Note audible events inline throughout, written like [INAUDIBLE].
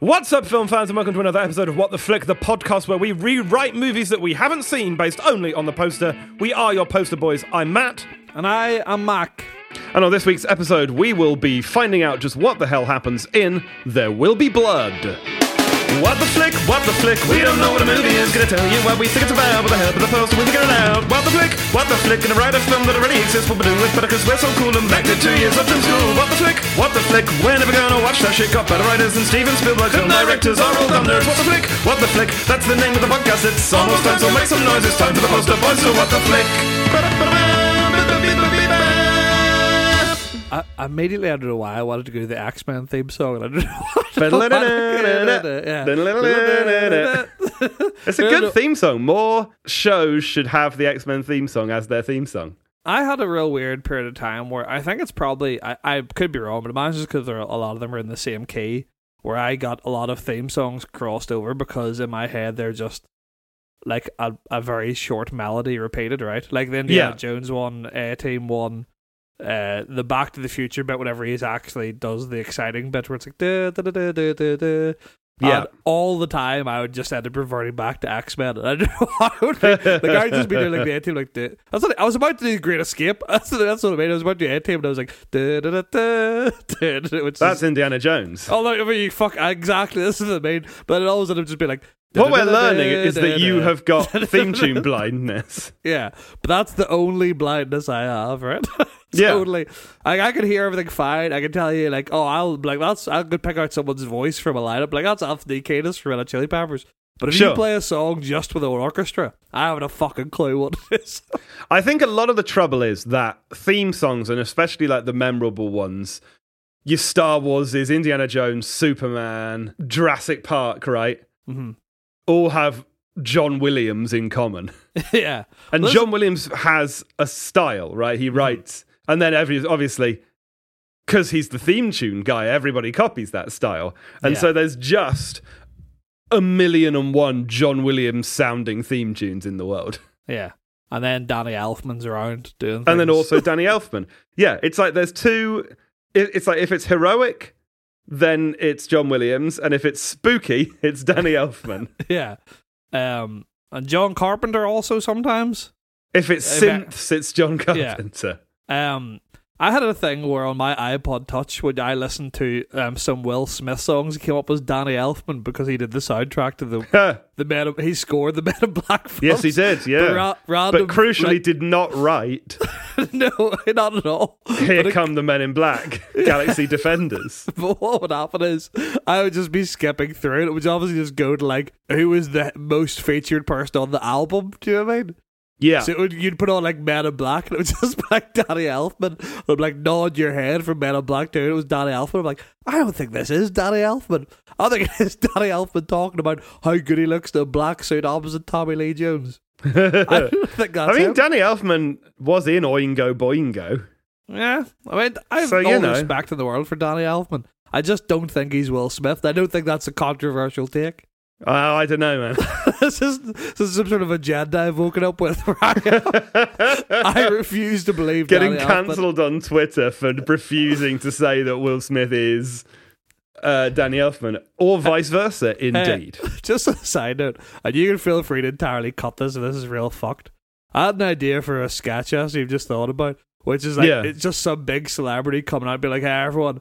What's up, film fans, and welcome to another episode of What the Flick, the podcast where we rewrite movies that we haven't seen based only on the poster. We are your poster boys. I'm Matt. And I am Mack. And on this week's episode, we will be finding out just what the hell happens in There Will Be Blood. What the flick, what the flick, we don't know what a movie is. Gonna tell you what we think it's about with the help of the poster, we figure it out. What the flick, what the flick, write a film that already exists, what we do with better cause we're so cool and back to two years up from school. What the flick, what the flick, we're never gonna watch that shit. Got better writers than Steven Spielberg, film directors are all dumb. What the flick, what the flick, that's the name of the podcast. It's almost time, so make some noise. It's time for the poster boys, so what the flick. I, immediately, I don't know why I wanted to go to the X Men theme song. And I don't [LAUGHS] know It's a good theme song. More shows should have the X Men theme song as their theme song. I had a real weird period of time where I think it's probably I, I could be wrong, but mine's just because a lot of them are in the same key. Where I got a lot of theme songs crossed over because in my head they're just like a, a very short melody repeated, right? Like the Indiana Yeah. Jones one, A Team one, uh, the Back to the Future bit, whenever he actually does the exciting bit where it's like da da da da da da da. Yeah. And all the time I would just end up reverting back to X Men. I don't know why I would like I would just be doing like the A Team like the, that's what, I was about to do Great Escape. That's, that's what I mean. I was about to do A Team and I was like da da da da da. Which That's is, Indiana Jones. Oh no! I mean, you fuck exactly. This is what I mean. But all of a sudden, just be like. What we're learning is that you have got theme tune blindness. Yeah, but that's the only blindness I have, right? Yeah. totally. Like I can hear everything fine. I can tell you, like, oh, I'll like that's I could pick out someone's voice from a lineup. Like that's Anthony Kiedis from Red Chili Peppers. But if Sure. you play a song just with an orchestra, I haven't a fucking clue what it is. [LAUGHS] I think a lot of the trouble is that theme songs, and especially like the memorable ones, your Star Wars is Indiana Jones, Superman, Jurassic Park, right? Mhm. All have John Williams in common. [LAUGHS] yeah, And John Williams has a style, right? He writes, and then every obviously, because he's the theme tune guy, everybody copies that style, and Yeah. so there's just a million and one John Williams sounding theme tunes in the world, yeah. And then Danny Elfman's around doing, and then also Danny [LAUGHS] Elfman. Yeah, it's like there's two. It's like if it's heroic, then it's John Williams, and if it's spooky, [LAUGHS] it's Danny Elfman. [LAUGHS] yeah, um, and John Carpenter also sometimes. If it's synths, it's John Yeah. Um, I had a thing where on my iPod Touch, when I listened to um, some Will Smith songs, he came up as Danny Elfman because he did the soundtrack to the [LAUGHS] the Men. In- He scored the [LAUGHS] Men in Black yes, he did. Yeah. But, ra- random, but crucially like- did not write [LAUGHS] no, not at all. Here But it- Come the Men in Black, Galaxy Defenders. But what would happen is I would just be skipping through it. It would obviously just go to like who was the most featured person on the album. Do you know what I mean? Yeah. So would, you'd put on like Men in Black, and it was [LAUGHS] just like Danny Elfman. I'm like nod your head from Men in Black too. and It was Danny Elfman. I'm like, I don't think this is Danny Elfman. I think it is [LAUGHS] Danny Elfman talking about how good he looks in a black suit opposite Tommy Lee Jones. [LAUGHS] I think that's I mean, him. Danny Elfman was in Oingo Boingo. yeah, I mean, I have So, all know. respect in the world for Danny Elfman. I just don't think he's Will Smith. I don't think that's a controversial take. Oh, I don't know, man. [LAUGHS] this is this is some sort of agenda I've woken up with. [LAUGHS] I, I refuse to believe Getting Danny Elfman. cancelled on Twitter for refusing to say that Will Smith is uh, Danny Elfman, or vice versa, indeed. Uh, [LAUGHS] just a side note, and you can feel free to entirely cut this if this is real fucked. I had an idea for a sketch as you've just thought about, which is like Yeah. it's just some big celebrity coming out and be like, "Hey everyone,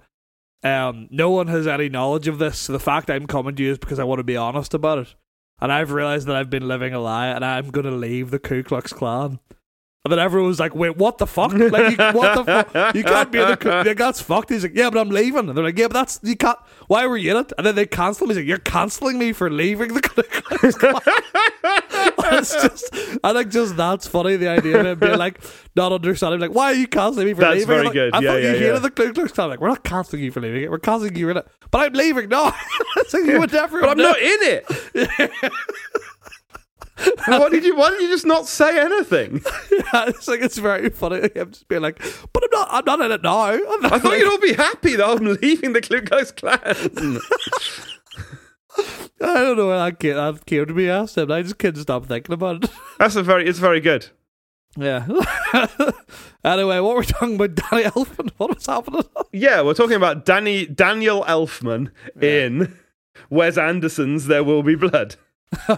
um, no one has any knowledge of this. So the fact I'm coming to you is because I want to be honest about it, and I've realized that I've been living a lie, and I'm going to leave the Ku Klux Klan." And then everyone was like, "Wait, what the fuck? Like, you, what the fuck? You can't be in the Ku like, that's fucked." He's like, "Yeah, but I'm leaving." And they're like, "Yeah, but that's you can't. Why were you in it?" And then they cancel him. He's like, "You're canceling me for leaving the Ku Klux Klan." [LAUGHS] [LAUGHS] it's just, I think just that's funny. The idea of him being like not understanding, like, "Why are you canceling me for That's leaving?" very like, good. I Yeah, thought yeah, you hated yeah. the Ku Klux Klan. Like, we're not canceling you for leaving it. We're canceling you in it. But I'm leaving. No, [LAUGHS] like, you would never. But I'm know. not in it. [LAUGHS] why did you? Why did you just not say anything? Yeah, it's like it's very funny. I'm just being like, but I'm not. I'm not in it now. I thought like- you'd all be happy that I'm leaving the Ku Klux Klan. I don't know where that came, that came to me. Asked him. I just couldn't stop thinking about it. [LAUGHS] That's a very. It's very good. Yeah. [LAUGHS] anyway, what were we're talking about, Danny Elfman. [LAUGHS] What was happening? Yeah, we're talking about Danny Daniel Elfman in Wes Anderson's There Will Be Blood.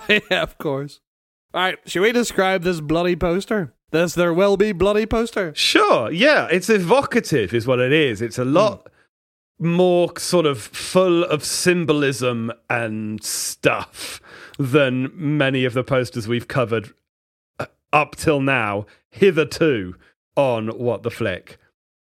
yeah, of course. All right, should we describe this bloody poster? This there will be bloody poster. Sure, yeah, it's evocative, is what it is. It's a lot hmm. More sort of full of symbolism and stuff than many of the posters we've covered uh, up till now, hitherto, on What the Flick.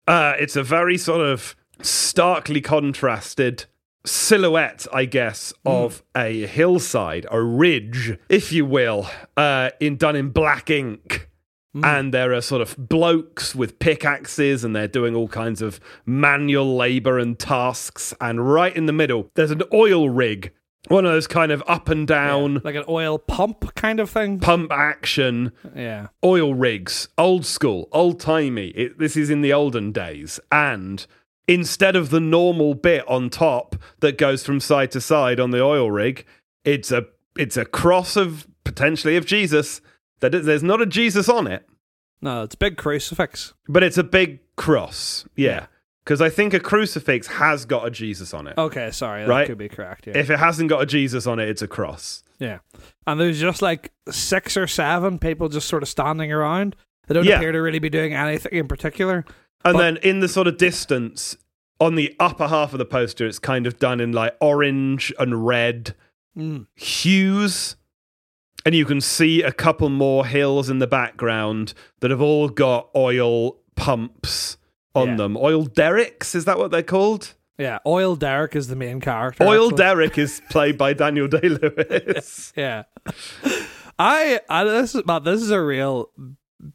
Uh, it's a very sort of starkly contrasted silhouette, I guess, of a hillside, a ridge, if you will, uh, in done in black ink. Mm. And there are sort of blokes with pickaxes, and they're doing all kinds of manual labor and tasks. And right in the middle, there's an oil rig, one of those kind of up and down Like an oil pump kind of thing. pump action Yeah. oil rigs, old school, old timey. It, this is in the olden days. And instead of the normal bit on top that goes from side to side on the oil rig, it's a it's a cross of potentially of Jesus. That there's not a Jesus on it, No, it's a big crucifix. but it's a big cross. Yeah. Yeah. Because I think a crucifix has got a Jesus on it. Okay, sorry, that Right. could be correct. Yeah. If it hasn't got a Jesus on it, it's a cross. yeah. And there's just like six or seven people just sort of standing around. They don't Yeah. appear to really be doing anything in particular. And But- then in the sort of distance, on the upper half of the poster, it's kind of done in like orange and red Mm. hues. And you can see a couple more hills in the background that have all got oil pumps on Yeah. them. Oil derricks, is that what they're called? Yeah, Oil Derrick is the main character. Oil actually. Derrick is played by Daniel [LAUGHS] Day Lewis. Yeah. I, I this is Matt, this is a real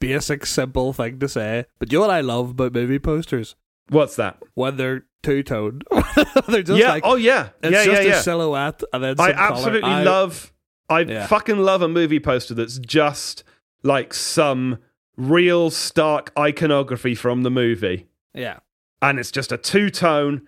basic simple thing to say, but you know what I love about movie posters? What's that? When they're two toned. [LAUGHS] they're just yeah. like oh, yeah. it's yeah, just yeah, yeah. a silhouette and then I absolutely I- love. I Yeah. fucking love a movie poster that's just like some real stark iconography from the movie, Yeah. and it's just a two tone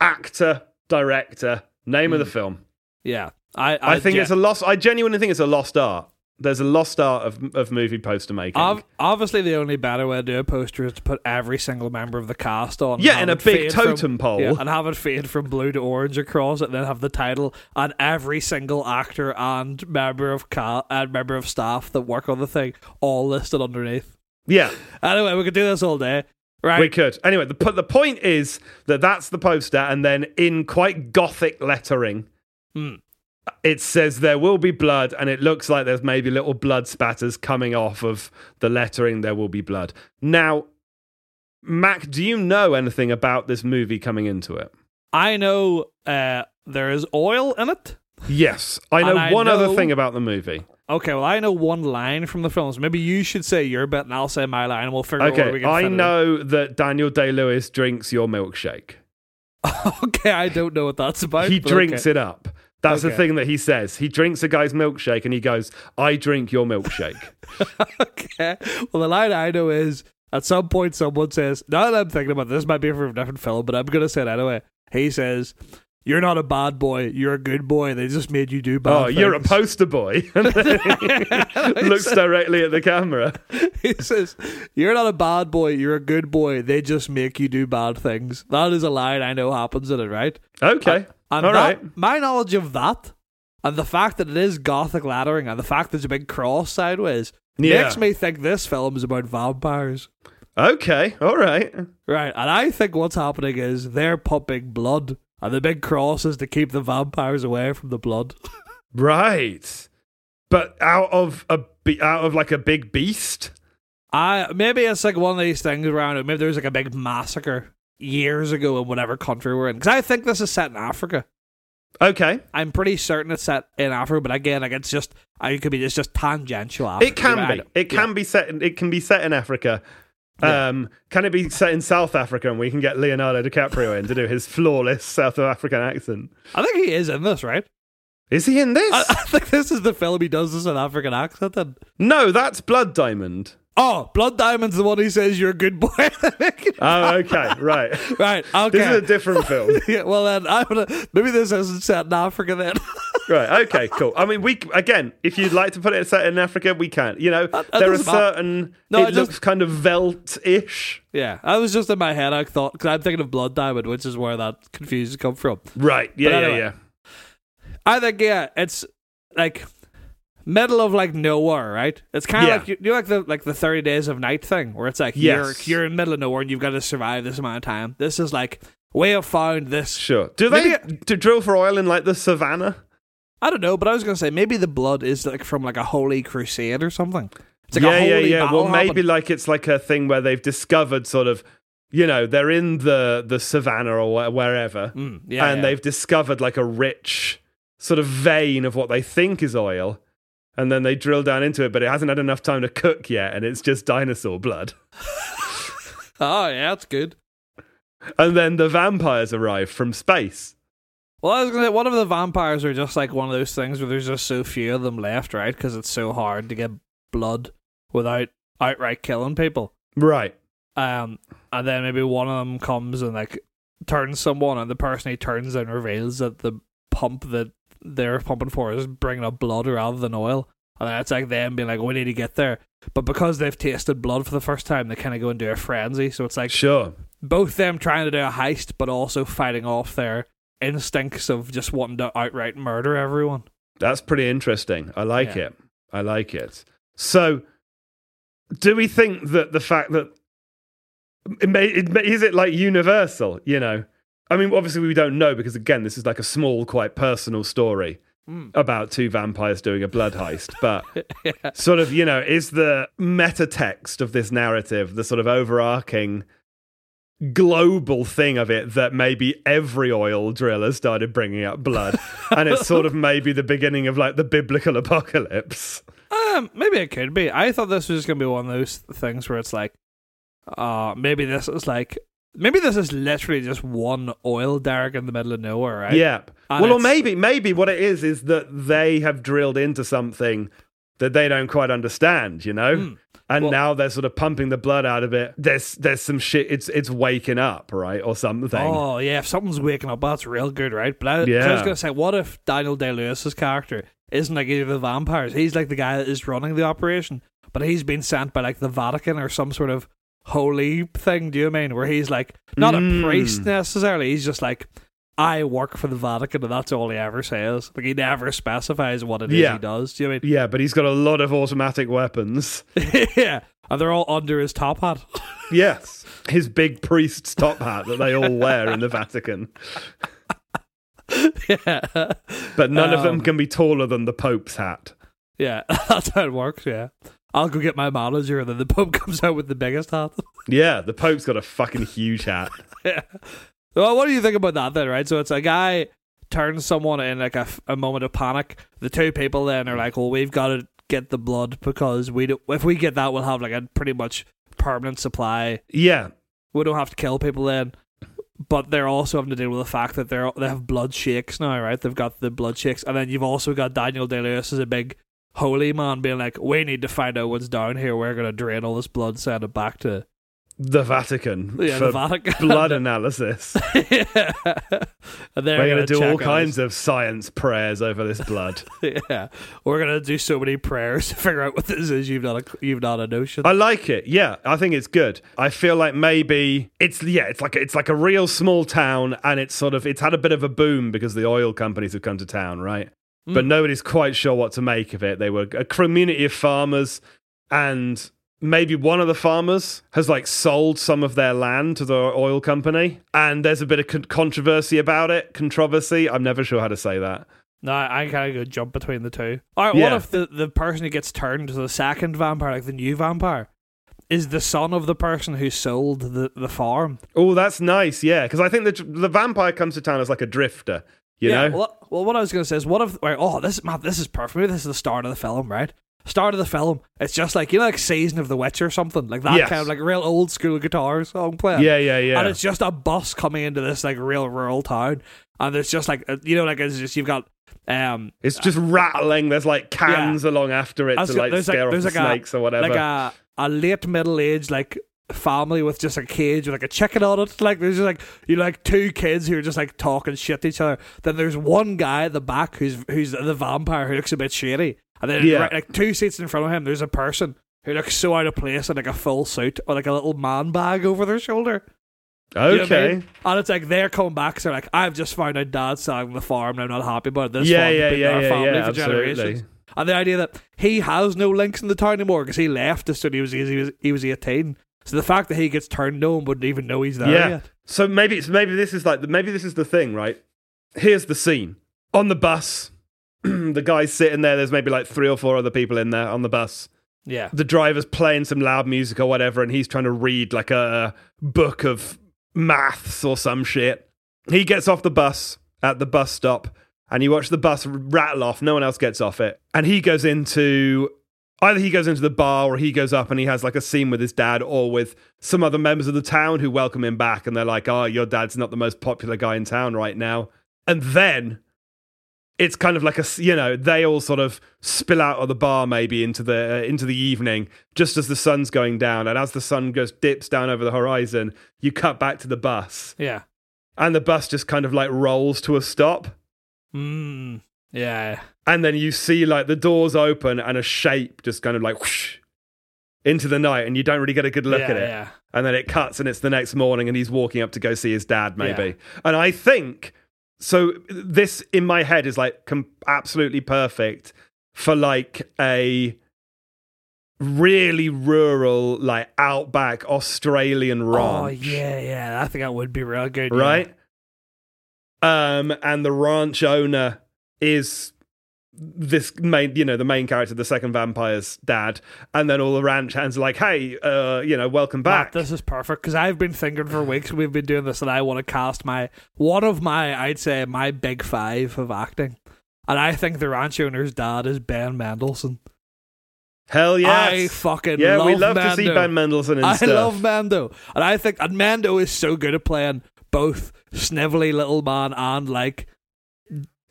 actor, director, name of the mm. film. Yeah. I I, think ge- it's a lost. I genuinely think it's a lost art. There's a lost art of of movie poster making. Ob- obviously, the only better way to do a poster is to put every single member of the cast on. Yeah, in a big fade from- totem pole. yeah, and have it fade from blue to orange across it, and then have the title and every single actor and member of ca- and member of staff that work on the thing all listed underneath. yeah, Anyway, we could do this all day, right? we could. Anyway, the the point is that that's the poster, and then in quite gothic lettering. Hmm. It says there will be blood, and it looks like there's maybe little blood spatters coming off of the lettering. There will be blood. Now, Mack, do you know anything about this movie coming into it? I know uh, there is oil in it. Yes, I know I one other thing about the movie. Okay, well, I know one line from the films. Maybe you should say your bit, and I'll say my line, and we'll figure out where we Okay, can I fit it in. know that Daniel Day Lewis drinks your milkshake. [LAUGHS] okay, I don't know what that's about. he drinks okay. it up. That's the thing that he says. He drinks a guy's milkshake and he goes, I drink your milkshake. [LAUGHS] okay. Well, the line I know is at some point someone says, now that I'm thinking about this, might be from a different film, but I'm going to say it anyway. He says, You're not a bad boy. You're a good boy. They just made you do bad oh, you're a poster boy. And then he looks directly at the camera. he says, You're not a bad boy. You're a good boy. They just make you do bad things. That is a line I know happens in it, right? Okay. And All that, right. my knowledge of that and the fact that it is gothic lettering and the fact there's a big cross sideways Yeah. makes me think this film is about vampires. Okay. All right. Right, and I think what's happening is they're pumping blood, and the big cross is to keep the vampires away from the blood. [LAUGHS] Right. But out of a be- out of like a big beast. I maybe it's like one of these things around it. Maybe there's like a big massacre years ago in whatever country we're in. Because I think this is set in Africa. Okay. I'm pretty certain it's set in Africa, but again, like it's just I could be it's just tangential. Africa. It can be. It yeah. can be set. In, it can be set in Africa. Yeah. Um, can it be set in South Africa and we can get Leonardo DiCaprio in to do his flawless South African accent? I think he is in this, right? Is he in this? I, [LAUGHS] I think this is the film he does the an African accent in. no, that's Blood Diamond. Oh, Blood Diamond's the one he says you're a good boy. [LAUGHS] Oh, okay, right. [LAUGHS] right, okay. This is a different film. [LAUGHS] yeah, well then, I'm gonna, maybe this isn't set in Africa then. Right. Okay. Cool. I mean, we again, if you'd like to put it set in Africa, we can. You know, that there are certain. No, it I just- looks kind of velt-ish. Yeah, I was just in my head. I thought because I'm thinking of Blood Diamond, which is where that confusion come from. Right. Yeah. But yeah. Yeah. I think yeah, it's like middle of like nowhere, right? It's kind of Yeah. like you, you know, like the like the thirty days of night thing, where it's like Yes. you're you're in the middle of nowhere and you've got to survive this amount of time. This is like we have found this. Sure. Do they to drill for oil in like the savannah? I don't know, but I was gonna say maybe the blood is like from like a holy crusade or something. It's like yeah, a yeah, yeah. Well, maybe like it's like a thing where they've discovered sort of, you know, they're in the the savannah or wherever, Mm, yeah, and yeah. they've discovered like a rich sort of vein of what they think is oil, and then they drill down into it, but it hasn't had enough time to cook yet, and it's just dinosaur blood. [LAUGHS] oh yeah, that's good. And then the vampires arrive from space. Well, I was gonna say one of the vampires are just like one of those things where there's just so few of them left, right? Because it's so hard to get blood without outright killing people. Right. Um, and then maybe one of them comes and like turns someone, and the person he turns and reveals that the pump that they're pumping for is bringing up blood rather than oil. And then it's like them being like, oh, "We need to get there," but because they've tasted blood for the first time, they kind of go into a frenzy. So it's like Sure. both them trying to do a heist, but also fighting off their instincts of just wanting to outright murder everyone. That's pretty interesting. I like Yeah. it. I like it. So, do we think that the fact that it may, it may, is it like universal? You know, I mean, obviously we don't know because again, this is like a small, quite personal story Mm. about two vampires doing a blood heist. [LAUGHS] But yeah. sort of, you know, is the meta text of this narrative the sort of overarching global thing of it that maybe every oil driller started bringing up blood and it's sort of [LAUGHS] maybe the beginning of like the biblical apocalypse Um, maybe it could be. I thought this was just gonna be one of those things where it's like, uh, maybe this is like, maybe this is literally just one oil derrick in the middle of nowhere, right? Yep. And well, or maybe maybe what it is is that they have drilled into something that they don't quite understand, you know, Mm. and Well- now they're sort of pumping the blood out of it. There's there's some shit. It's it's waking up, right, or something. Oh yeah, if something's waking up, that's real good, right? But I Yeah. was gonna say, what if Daniel Day Lewis's character isn't like either of the vampires? He's like the guy that is running the operation, but he's been sent by like the Vatican or some sort of holy thing. Do you mean where he's like not Mm. a priest necessarily? He's just like. I work for the Vatican, and that's all he ever says. Like he never specifies what it is Yeah. he does. Do you know Yeah, but he's got a lot of automatic weapons. mean? [LAUGHS] yeah, and they're all under his top hat. [LAUGHS] Yes, his big priest's top hat that they all wear in the Vatican, [LAUGHS] yeah, but none of them Um, can be taller than the Pope's hat. Yeah, that's how it works. Yeah, I'll go get my manager, and then the [LAUGHS] Pope comes out with the biggest hat. [LAUGHS] Yeah, the Pope's got a fucking huge hat. [LAUGHS] yeah. Well, what do you think about that then? Right, so it's a guy turns someone in like a moment of panic. The two people then are like, "Well, we've got to get the blood because we do, if we get that, we'll have like a pretty much permanent supply. Yeah, We don't have to kill people then." But they're also having to deal with the fact that they're they have blood shakes now, right? They've got the blood shakes, and then you've also got Daniel Day Lewis as a big holy man being like, "We need to find out what's down here. We're gonna drain all this blood, send it back to the Vatican yeah, the Vatican." blood analysis. [LAUGHS] yeah. And We're gonna do all check kinds of science prayers over this blood. [LAUGHS] Yeah, we're gonna do so many prayers [LAUGHS] to figure out what this is. You've not a you've not a notion. I like it. Yeah, I think it's good. I feel like maybe it's yeah, it's like it's like a real small town, and it's sort of it's had a bit of a boom because the oil companies have come to town, right? Mm. But nobody's quite sure what to make of it. They were a community of farmers, and maybe one of the farmers has like sold some of their land to the oil company, and there's a bit of con- controversy about it. Controversy. I'm never sure how to say that. No, I kind of go jump between the two. All right, what if the the person who gets turned to the second vampire, like the new vampire, is the son of the person who sold the the farm? Oh, that's nice. Yeah, because I think the the vampire comes to town as like a drifter. You yeah. know. Well, well, what I was gonna say is, what if? Oh, this man, this is perfect. Maybe this is the start of the film, right? Start of the film. It's just like you know, like Season of the Witch or something like that Yes. kind of like real old school guitar song playing. yeah, yeah, yeah. and it's just a bus coming into this like real rural town, and it's just like uh, you know, like it's just you've got um It's just rattling. There's like cans along after it I to was like there's like- scare off there's the like a- snakes or whatever. like a a late middle aged like family with just a cage with like a chicken on it. Like there's just like you like two kids who are just like talking shit to each other. Then there's one guy at the back who's who's the vampire who looks a bit shady. And then Yeah. right, like two seats in front of him, there's a person who looks so out of place in like a full suit or like a little man bag over their shoulder. You know I Okay. mean? And it's like they're coming back, so like, I've just found out dad's selling the farm and I'm not happy about. This Yeah, farm's yeah, been yeah, our yeah, family yeah, for absolutely. generations. And the idea that he has no links in the town anymore because he left as soon as he was, he was he was 18. So the fact that he gets turned, no one wouldn't even know he's there Yeah. yet. So maybe it's maybe this is like maybe this is the thing, right? Here's the scene on the bus. [CLEARS THROAT] the guy's sitting there. There's maybe like three or four other people in there on the bus. Yeah. The driver's playing some loud music or whatever, and he's trying to read like a book of maths or some shit. He gets off the bus at the bus stop, and you watch the bus rattle off. No one else gets off it, and he goes into either he goes into the bar or he goes up and he has like a scene with his dad or with some other members of the town who welcome him back and they're like oh your dad's not the most popular guy in town right now and then it's kind of like a you know they all sort of spill out of the bar maybe into the uh, into the evening just as the sun's going down and as the sun goes dips down over the horizon you cut back to the bus Yeah. and the bus just kind of like rolls to a stop Mm. Yeah. And then you see like the doors open and a shape just kind of like whoosh into the night and you don't really get a good look yeah, at it Yeah. and then it cuts and it's the next morning and he's walking up to go see his dad maybe and i think so this in my head is like com- absolutely perfect for like a really rural like outback australian ranch. Oh yeah, yeah. I think that would be real good. yeah. right um and the ranch owner is this main you know the main character the second vampire's dad and then all the ranch hands are like hey uh you know welcome Matt, back. this is perfect because I've been thinking for weeks we've been doing this and I want to cast my one of my I'd say my big five of acting, and I think the ranch owner's dad is Ben Mendelsohn. hell I fucking yeah love we love Mando. to see ben mendelsohn and I stuff. love Mando, and I think and Mando is so good at playing both snivelly little man and like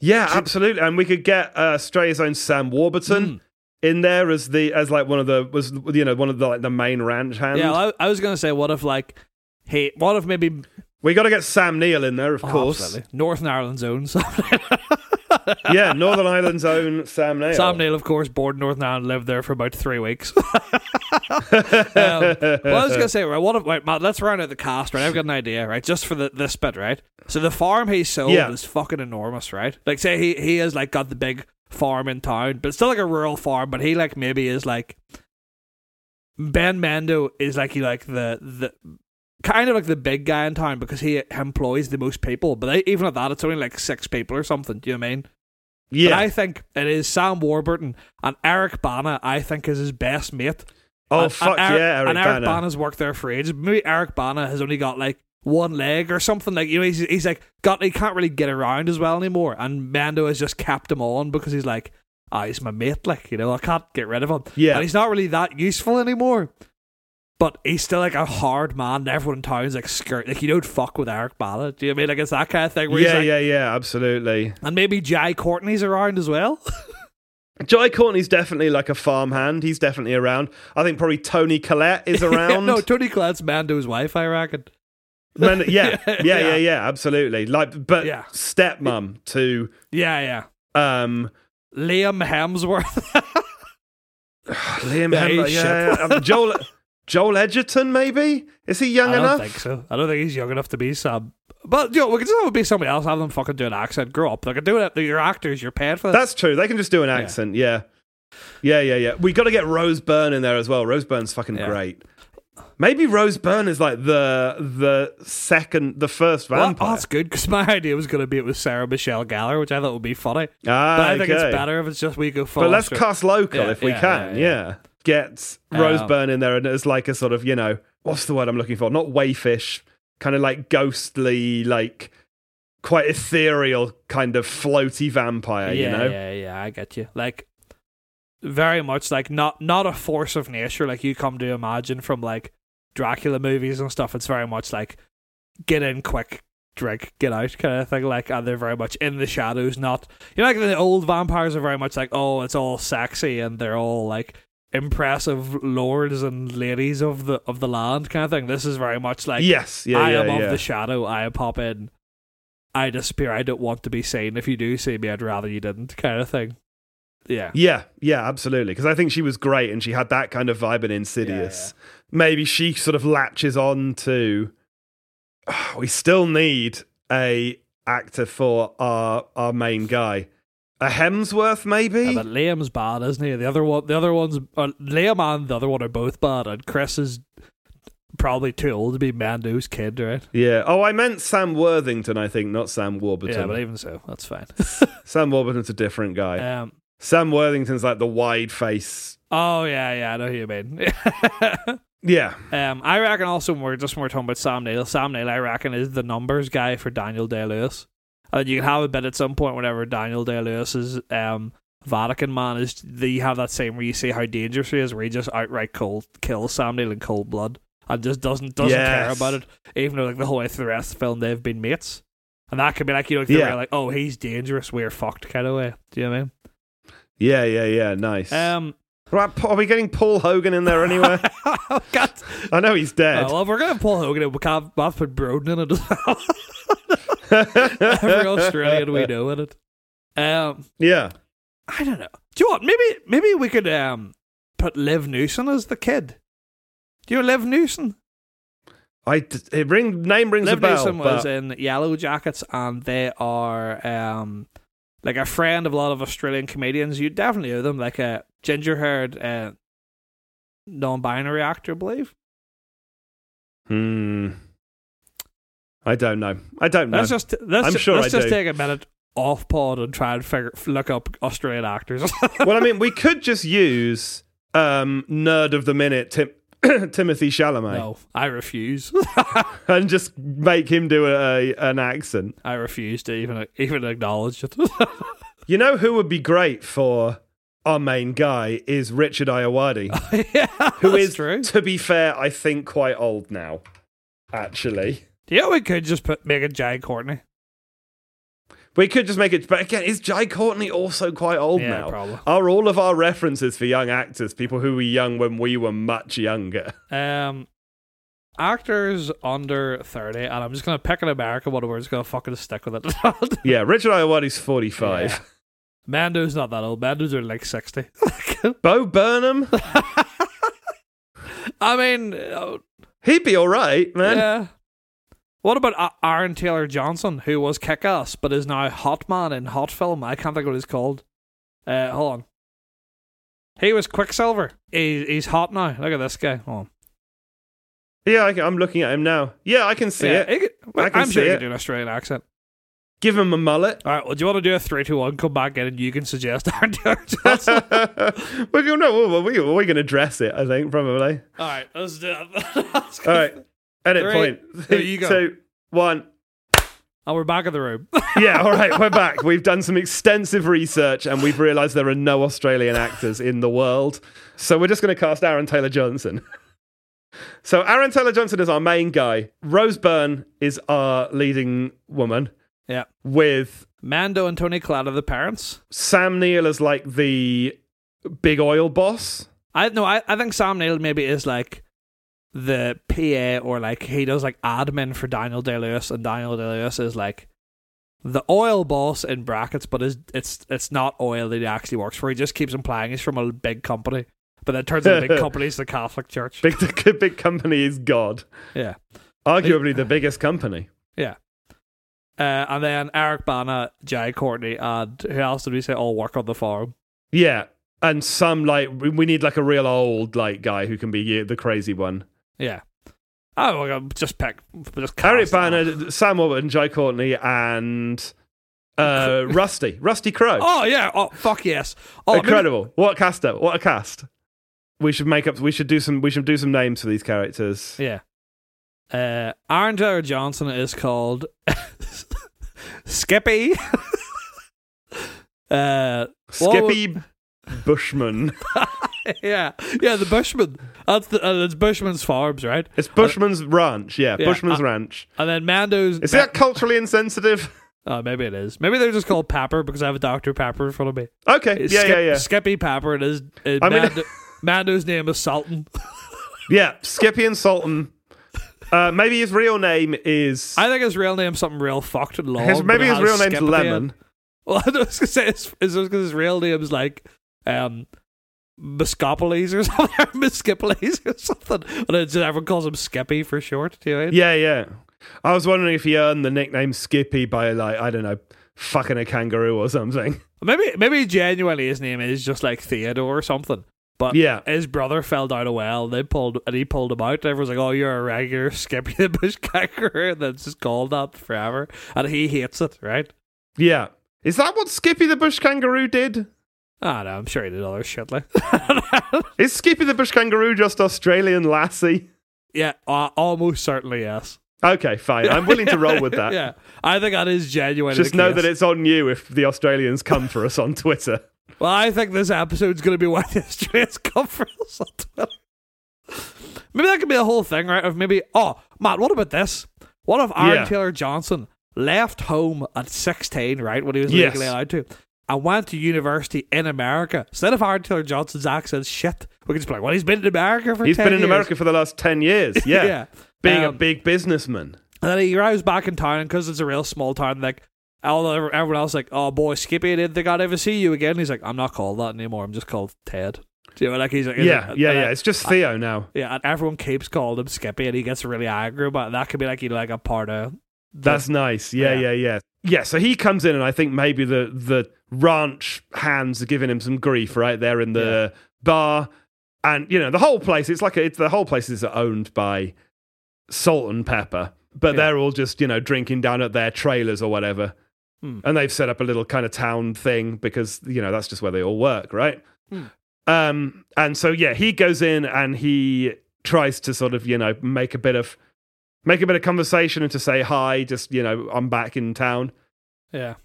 yeah absolutely and we could get uh Stray's own sam warburton Mm. in there as the as like one of the was you know one of the like the main ranch hands yeah. I, I was gonna say what if like he what if maybe we got to get sam neill in there of oh, course absolutely. Northern Ireland's own [LAUGHS] [LAUGHS] yeah northern ireland's own sam neill Sam Neill, of course, born in Northern Ireland, lived there for about three weeks. [LAUGHS] um, well, I was gonna say, right, what right, Matt, let's round out the cast, right? I've got an idea, right? Just for the this bit, right? So the farm he sold Yeah. is fucking enormous, right? Like, say he he has like got the big farm in town, but it's still like a rural farm. But he like maybe is like Ben Mendo is like he like the the kind of like the big guy in town because he employs the most people. But even at that, it's only like six people or something. Do you know what I mean? But yeah I think it is Sam Warburton and Eric Bana. I think is his best mate. oh and, fuck and yeah eric, and Eric Bana. Bana's worked there for ages. Maybe Eric Bana has only got like one leg or something. Like you know, he's he's like got he can't really get around as well anymore. And Mando has just kept him on because he's like, ah, he's my mate. Like you know, I can't get rid of him. Yeah. and he's not really that useful anymore. But he's still like a hard man. and Everyone in town's like skirt. Like you don't fuck with Eric Ballard. Do you know I mean like it's that kind of thing? Yeah like, yeah yeah absolutely And maybe Jai Courtney's around as well. [LAUGHS] Jai Courtney's definitely like a farmhand. He's definitely around. I think probably Toni Collette is [LAUGHS] around. no, Toni Collette's Mando's wife, I reckon. Man- [LAUGHS] yeah, yeah, yeah, Yeah. yeah, absolutely. Like, but Yeah. stepmom to Yeah, yeah. um Liam Hemsworth. Liam Hemsworth. Yeah, yeah, um, Joel Joel Edgerton. Maybe is he young enough? I don't think so. I don't think he's young enough to be Sam. But you know, we could just have it be somebody else. Have them fucking do an accent. Grow up. They can do it. You're actors. You're paid for this. That's true. They can just do an accent. Yeah, yeah, yeah, yeah. We got to get Rose Byrne in there as well. Rose Byrne's fucking Yeah. great. Maybe Rose Byrne is like the the second, the first Well, that's good because my idea was going to be it was Sarah Michelle Gellar, which I thought would be funny. ah, But I think okay. it's better if it's just we go. But let's cast local Yeah, if we yeah, can. yeah, Yeah, yeah. Get Rose Um, Byrne in there and it's like a sort of, you know, what's the word I'm looking for? Not wayfish, kind of like ghostly, like quite ethereal, kind of floaty vampire, yeah, you know? yeah, yeah. I get you. Like very much like not not a force of nature like you come to imagine from like Dracula movies and stuff. It's very much like get in quick, drink, get out kind of thing. Like and they're very much in the shadows. Not you know like the old vampires are very much like oh it's all sexy and they're all like impressive lords and ladies of the of the land kind of thing. This is very much like yes, yeah, I yeah, am yeah. of the shadow. I pop in. I disappear. I don't want to be seen. If you do see me, I'd rather you didn't. Kind of thing. Yeah. Yeah, yeah, absolutely. Because I think she was great, and she had that kind of vibe in Insidious. Maybe she sort of latches on to. [SIGHS] we still need a actor for our our main guy, a Hemsworth, maybe. Yeah, but Liam's bad, isn't he? The other one, the other one's uh, Liam and the other one are both bad, and Chris is probably too old to be Mando's kid, right? yeah. Oh, I meant Sam Worthington. I think not Sam Warburton. Yeah, but even so, that's fine. [LAUGHS] Sam Warburton's a different guy. um, Sam Worthington's like the wide face. oh yeah, yeah, I know who you mean. [LAUGHS] Yeah, um, I reckon also we're just more talking about Sam Neill. Sam Neill, I reckon, is the numbers guy for Daniel Day Lewis. And you can have a bit at some point whenever Daniel Day Lewis's um, Vatican man is. The, you have that same where you see how dangerous he is, where he just outright cold kills Sam Neill in cold blood and just doesn't doesn't care about it, even though like the whole way through the rest of the film they've been mates. And that could be like you know, they're Yeah. like, oh, he's dangerous, we're fucked kind of way. Do you know what I mean? yeah, yeah, yeah. Nice. Um, right, are we getting Paul Hogan in there anywhere? [LAUGHS] oh, God. I know he's dead. Oh, well, if we're gonna Paul Hogan, we can't, we have to put Broden in it as well. [LAUGHS] [LAUGHS] Every Australian we know in it. Um, yeah. I don't know. Do you know what? Maybe maybe we could um put Liv Hewson as the kid. Do you know Liv Hewson? I it ring name rings Liv a bell. Hewson was in Yellowjackets, and they are um like a friend of a lot of Australian comedians. You definitely know them, like a ginger haired uh, non-binary actor, I believe. Hmm. I don't know. I don't know. Let's just let's, I'm sure let's I just do. take a minute off pod and try and figure look up Australian actors. [LAUGHS] well, I mean, we could just use um, nerd of the minute Tim- [COUGHS] Timothy Chalamet no, I refuse. [LAUGHS] and just make him do a, an accent. I refuse to even even acknowledge it. [LAUGHS] You know who would be great for our main guy is Richard Ayoade, yeah, who is, true. to be fair, I think quite old now. Actually, Yeah, we could just put make it Jai Courtney. we could just make it. But again, is Jai Courtney also quite old Yeah, now? probably. Are all of our references for young actors people who were young when we were much younger? Um, actors under thirty, and I'm just gonna pick an American one. We're just gonna fucking stick with it. [LAUGHS] Yeah, Richard Ayoade's forty-five. Yeah. Mando's not that old. Mando's are like sixty. [LAUGHS] Bo Burnham, [LAUGHS] I mean, uh, he'd be all right, man. yeah. What about Aaron Taylor Johnson, who was kick ass but is now Hot Man in Hot Film? I can't think what he's called. Uh, hold on. He was Quicksilver. He, he's hot now. Look at this guy. Hold on. Yeah, I, am looking at him now. Yeah, I can see yeah, it. could- well, I can I'm see sure he it. can do an Australian accent. Give him a mullet. All right. Well, do you want to do a three, two, one? Come back in, and you can suggest [LAUGHS] Aaron Taylor Johnson. [LAUGHS] we're going no, we we can address it. I think probably. All right, let's do it. [LAUGHS] All right, edit Three. point. [LAUGHS] There you go. Two, one. And we're back in the room. [LAUGHS] Yeah, all right, we're back. We've done some extensive research and we've realised there are no Australian actors in the world. So we're just going to cast Aaron Taylor Johnson. So Aaron Taylor Johnson is our main guy. Rose Byrne is our leading woman. yeah. With Mando and Toni Collette are the parents. Sam Neill is like the big oil boss. I no, I, I think Sam Neill maybe is like the PA or like he does like admin for Daniel Day Lewis, and Daniel Day Lewis is like the oil boss in brackets, but is it's it's not oil that he actually works for. He just keeps implying he's from a big company, but then it turns out the big [LAUGHS] company is the Catholic Church. Big [LAUGHS] big company is God. Yeah, Arguably the biggest company. yeah. Uh, and then Eric Bana, Jai Courtney, and who else did we say all work on the farm? Yeah. And some like we- we need like a real old like guy who can be the crazy one. Yeah. Oh, well, just pick, just them. Bana, Sam Warburton, Jai Courtney, and uh, [LAUGHS] Rusty, Rusty Crowe. Oh yeah! Oh fuck yes! Oh, maybe- Incredible! What a cast! up, What a cast! We should make up. We should do some. We should do some names for these characters. Yeah. Uh, Aaron Taylor Johnson is called [LAUGHS] Skippy. [LAUGHS] uh, would- Skippy Bushman. [LAUGHS] yeah, yeah, the Bushman. That's the uh, it's Bushman's Farms, right? It's Bushman's Ranch. Yeah, Yeah, Bushman's uh, Ranch. And then Mando's. Is that culturally insensitive? [LAUGHS] Oh, maybe it is. Maybe they're just called Pepper because I have a Dr Pepper in front of me. Okay. It's Yeah, yeah, yeah. Skippy Pepper. It is. Uh, I mean- Mando, [LAUGHS] Mando's name is Sultan. Yeah, Skippy and Sultan. Uh, maybe his real name is. I think his real name's something real fucked and long. his, maybe his real name's Skip at the end. Lemon. Well, I was gonna say it's, it's because his real name's like um Muscopolis [LAUGHS] or something, or or something, and everyone calls him Skippy for short. Do you know I mean? Yeah, yeah. I was wondering if he earned the nickname Skippy by like I don't know, fucking a kangaroo or something. [LAUGHS] Maybe maybe genuinely his name is just like Theodore or something. But Yeah. his brother fell down a well. They pulled and he pulled him out. And everyone's like, "Oh, you're a regular Skippy the bush kangaroo." And then just called that forever, and he hates it. Right? Yeah. Is that what Skippy the bush kangaroo did? I know. I'm sure he did other shit like. [LAUGHS] Is Skippy the bush kangaroo just Australian lassie? yeah, uh, almost certainly yes. Okay, fine. I'm willing to roll with that. [LAUGHS] yeah, I think that is genuine. Just know that it's on you if the Australians come for us on Twitter. Well, I think this episode's going to be why the Australians come for us on Twitter. Maybe that could be the whole thing, right? Of maybe, oh, Matt, what about this? What if Aaron Yeah. Taylor Johnson left home at 16, right, when he was Yes. legally allowed to, and went to university in America? Instead of Aaron Taylor Johnson's accent shit, we can just be like, well, he's been in America for He's 10 been in years. America for the last 10 years. [LAUGHS] Yeah. Yeah. Being a Um, big businessman. And then he arrives back in town because it's a real small town. Like all everyone else, like, oh boy, Skippy, I didn't think I'd ever see you again. He's like, I'm not called that anymore. I'm just called Ted. Do you know? Like he's like, Yeah, like- yeah, and yeah. then- It's just Theo now. yeah. And everyone keeps calling him Skippy, and he gets really angry about it. That could be like you know, like a part of. the- That's nice. Yeah, Yeah. yeah, yeah. Yeah, so he comes in and I think maybe the the ranch hands are giving him some grief right there in the bar. And you know, the whole place it's like a, it's the whole place is owned by Salt and Pepper. But Yeah. they're all just, you know, drinking down at their trailers or whatever. Hmm. And they've set up a little kind of town thing because, you know, that's just where they all work, right? Hmm. Um and so yeah, he goes in and he tries to sort of, you know, make a bit of make a bit of conversation and to say hi, just, you know, I'm back in town. yeah.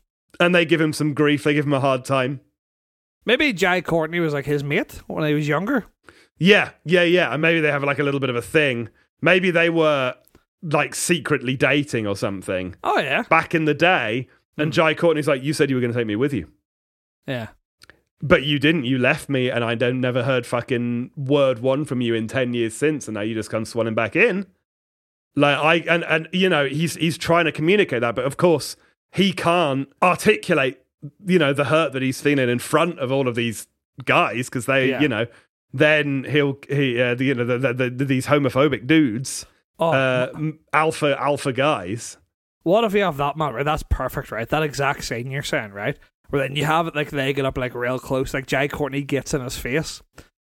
And they give him some grief, they give him a hard time. Maybe Jai Courtney was like his mate when he was younger. Yeah, yeah, yeah. And maybe they have like a little bit of a thing. Maybe they were like secretly dating or something Oh yeah, back in the day. And Hmm. Jai Courtney's like, You said you were going to take me with you. yeah. But you didn't. You left me, and I don't never heard fucking word one from you in ten years since, and now you just come swanning back in. Like I and and you know he's he's trying to communicate that, but of course he can't articulate you know the hurt that he's feeling in front of all of these guys because they Yeah. you know then he'll he uh, the, you know the, the, the, these homophobic dudes Oh, uh, m- alpha alpha guys. What if you have that, Matt? Right, that's perfect, right? That exact scene you're saying, right? Where then you have it like they get up like real close, like Jai Courtney gets in his face,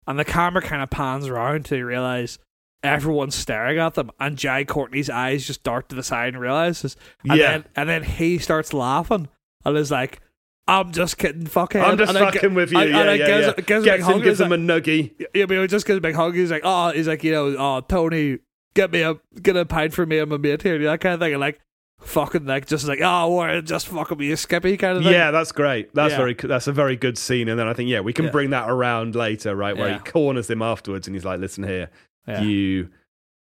and the camera kind of pans around to realize everyone's staring at them, and Jai Courtney's eyes just dart to the side and realizes, and Yeah. then and then he starts laughing and is like, "I'm just kidding, fucking. I'm just and fucking with you. and- yeah, and then yeah, gives, yeah. gives him Gets hug, gives him a nuggie. yeah, but he just gives a big hug. He's like, oh, he's like, you know, oh, Tony, get me a get a pint for me and my mate here, that kind of thing. And like, fucking like, just like, oh, we're just fucking me a Skippy kind of thing. Yeah, that's great. That's Yeah. very that's a very good scene. And then I think yeah, we can Yeah. bring that around later, right? Where Yeah. he corners him afterwards, and he's like, "Listen here, Yeah. you."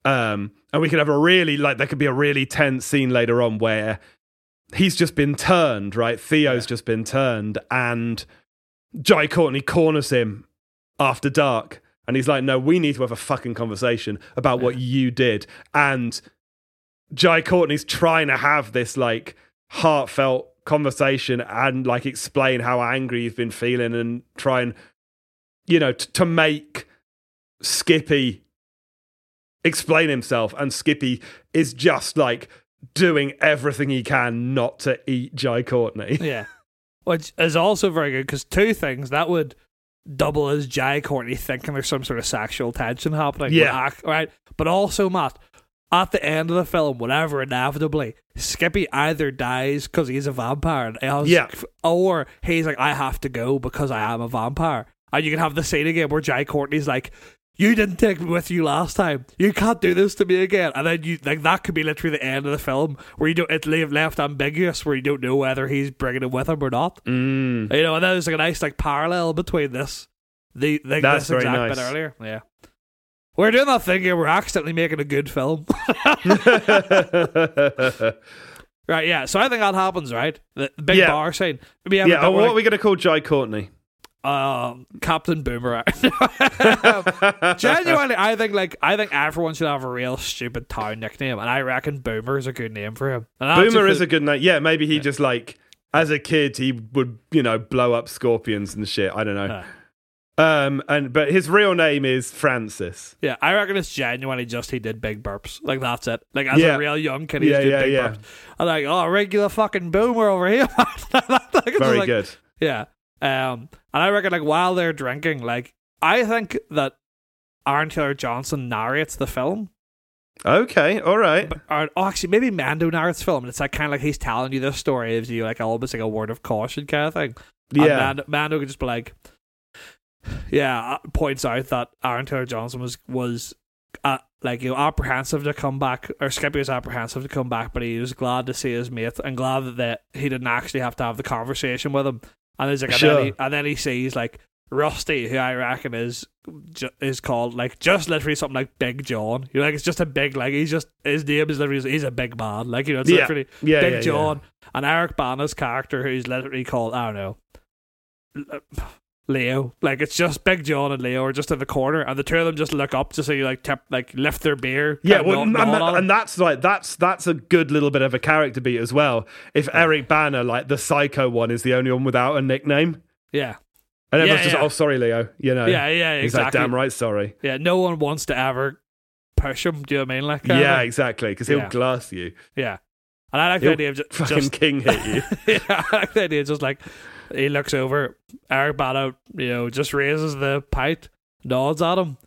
Um, and we could have a really like there could be a really tense scene later on where he's just been turned, right? Theo's Yeah. just been turned, and Jai Courtney corners him after dark. And he's like, no, we need to have a fucking conversation about what you did. And Jai Courtney's trying to have this like heartfelt conversation and like explain how angry he's been feeling and try and, you know, t- to make Skippy explain himself. And Skippy is just like doing everything he can not to eat Jai Courtney. [LAUGHS] yeah. Which is also very good because two things that would double as Jai Courtney thinking there's some sort of sexual tension happening. Yeah. With right. But also, Matt, at the end of the film, whatever, inevitably, Skippy either dies because he's a vampire, else, Yeah. or he's like, I have to go because I am a vampire. And you can have the scene again where Jai Courtney's like, you didn't take me with you last time. You can't do this to me again. And then you like that could be literally the end of the film where you don't it leave left ambiguous where you don't know whether he's bringing it with him or not. Mm. You know, and there's like a nice like parallel between this, the, the That's this exact nice. bit earlier. Yeah, we're doing that thing here. We're accidentally making a good film, [LAUGHS] [LAUGHS] right? Yeah. So I think that happens, right? The, big Yeah. bar scene. Maybe have a yeah, oh, where, what are we going to call Jai Courtney? Um, Captain Boomerang. [LAUGHS] Genuinely, I think like I think everyone should have a real stupid town nickname, and I reckon Boomer is a good name for him. Boomer is a good name. Yeah, maybe he just like as a kid he would you know blow up scorpions and shit. I don't know. Uh. Um, and but his real name is Francis. yeah. I reckon it's genuinely just he did big burps. Like that's it. Like as Yeah. a real young kid, he Yeah, did yeah, big yeah. burps. I'm like, oh, regular fucking Boomer over here. [LAUGHS] [LAUGHS] Like, Very like- good. Yeah. Um, and I reckon like while they're drinking, like I think that Aaron Taylor Johnson narrates the film. Okay, all right. But, or, oh, actually, maybe Mando narrates the film, and it's like kind of like he's telling you this story as you like almost like a word of caution kind of thing. And Yeah, Mando, Mando could just be like, yeah, uh, points out that Aaron Taylor Johnson was was uh, like you know apprehensive to come back, or Skippy was apprehensive to come back, but he was glad to see his mate and glad that he didn't actually have to have the conversation with him. And he's like, and, Sure. then he, and then he sees like Rusty, who I reckon is ju- is called like just literally something like Big John. You know, like it's just a big like he's just his name is literally he's a big man. Like you know, it's Yeah. literally yeah, Big yeah. John and Eric Bana's character, who's literally called I don't know Leo. Like it's just Big John and Leo are just in the corner, and the two of them just look up to see like tip like lift their beer. Yeah, well, nod- and, that- and that's like that's that's a good little bit of a character beat as well. If Eric Bana, like the psycho one, is the only one without a nickname, yeah, and everyone's Yeah, just yeah. oh sorry Leo, you know, yeah, yeah, he's exactly. like damn right sorry, Yeah, no one wants to ever push him. Do you know what I mean? Like, kinda yeah exactly because he'll Yeah. glass you, yeah. And I like the He'll idea of just, fucking just king hit you. [LAUGHS] yeah, I like the idea. Of just like he looks over, Eric Bana, you know, just raises the pint, nods at him.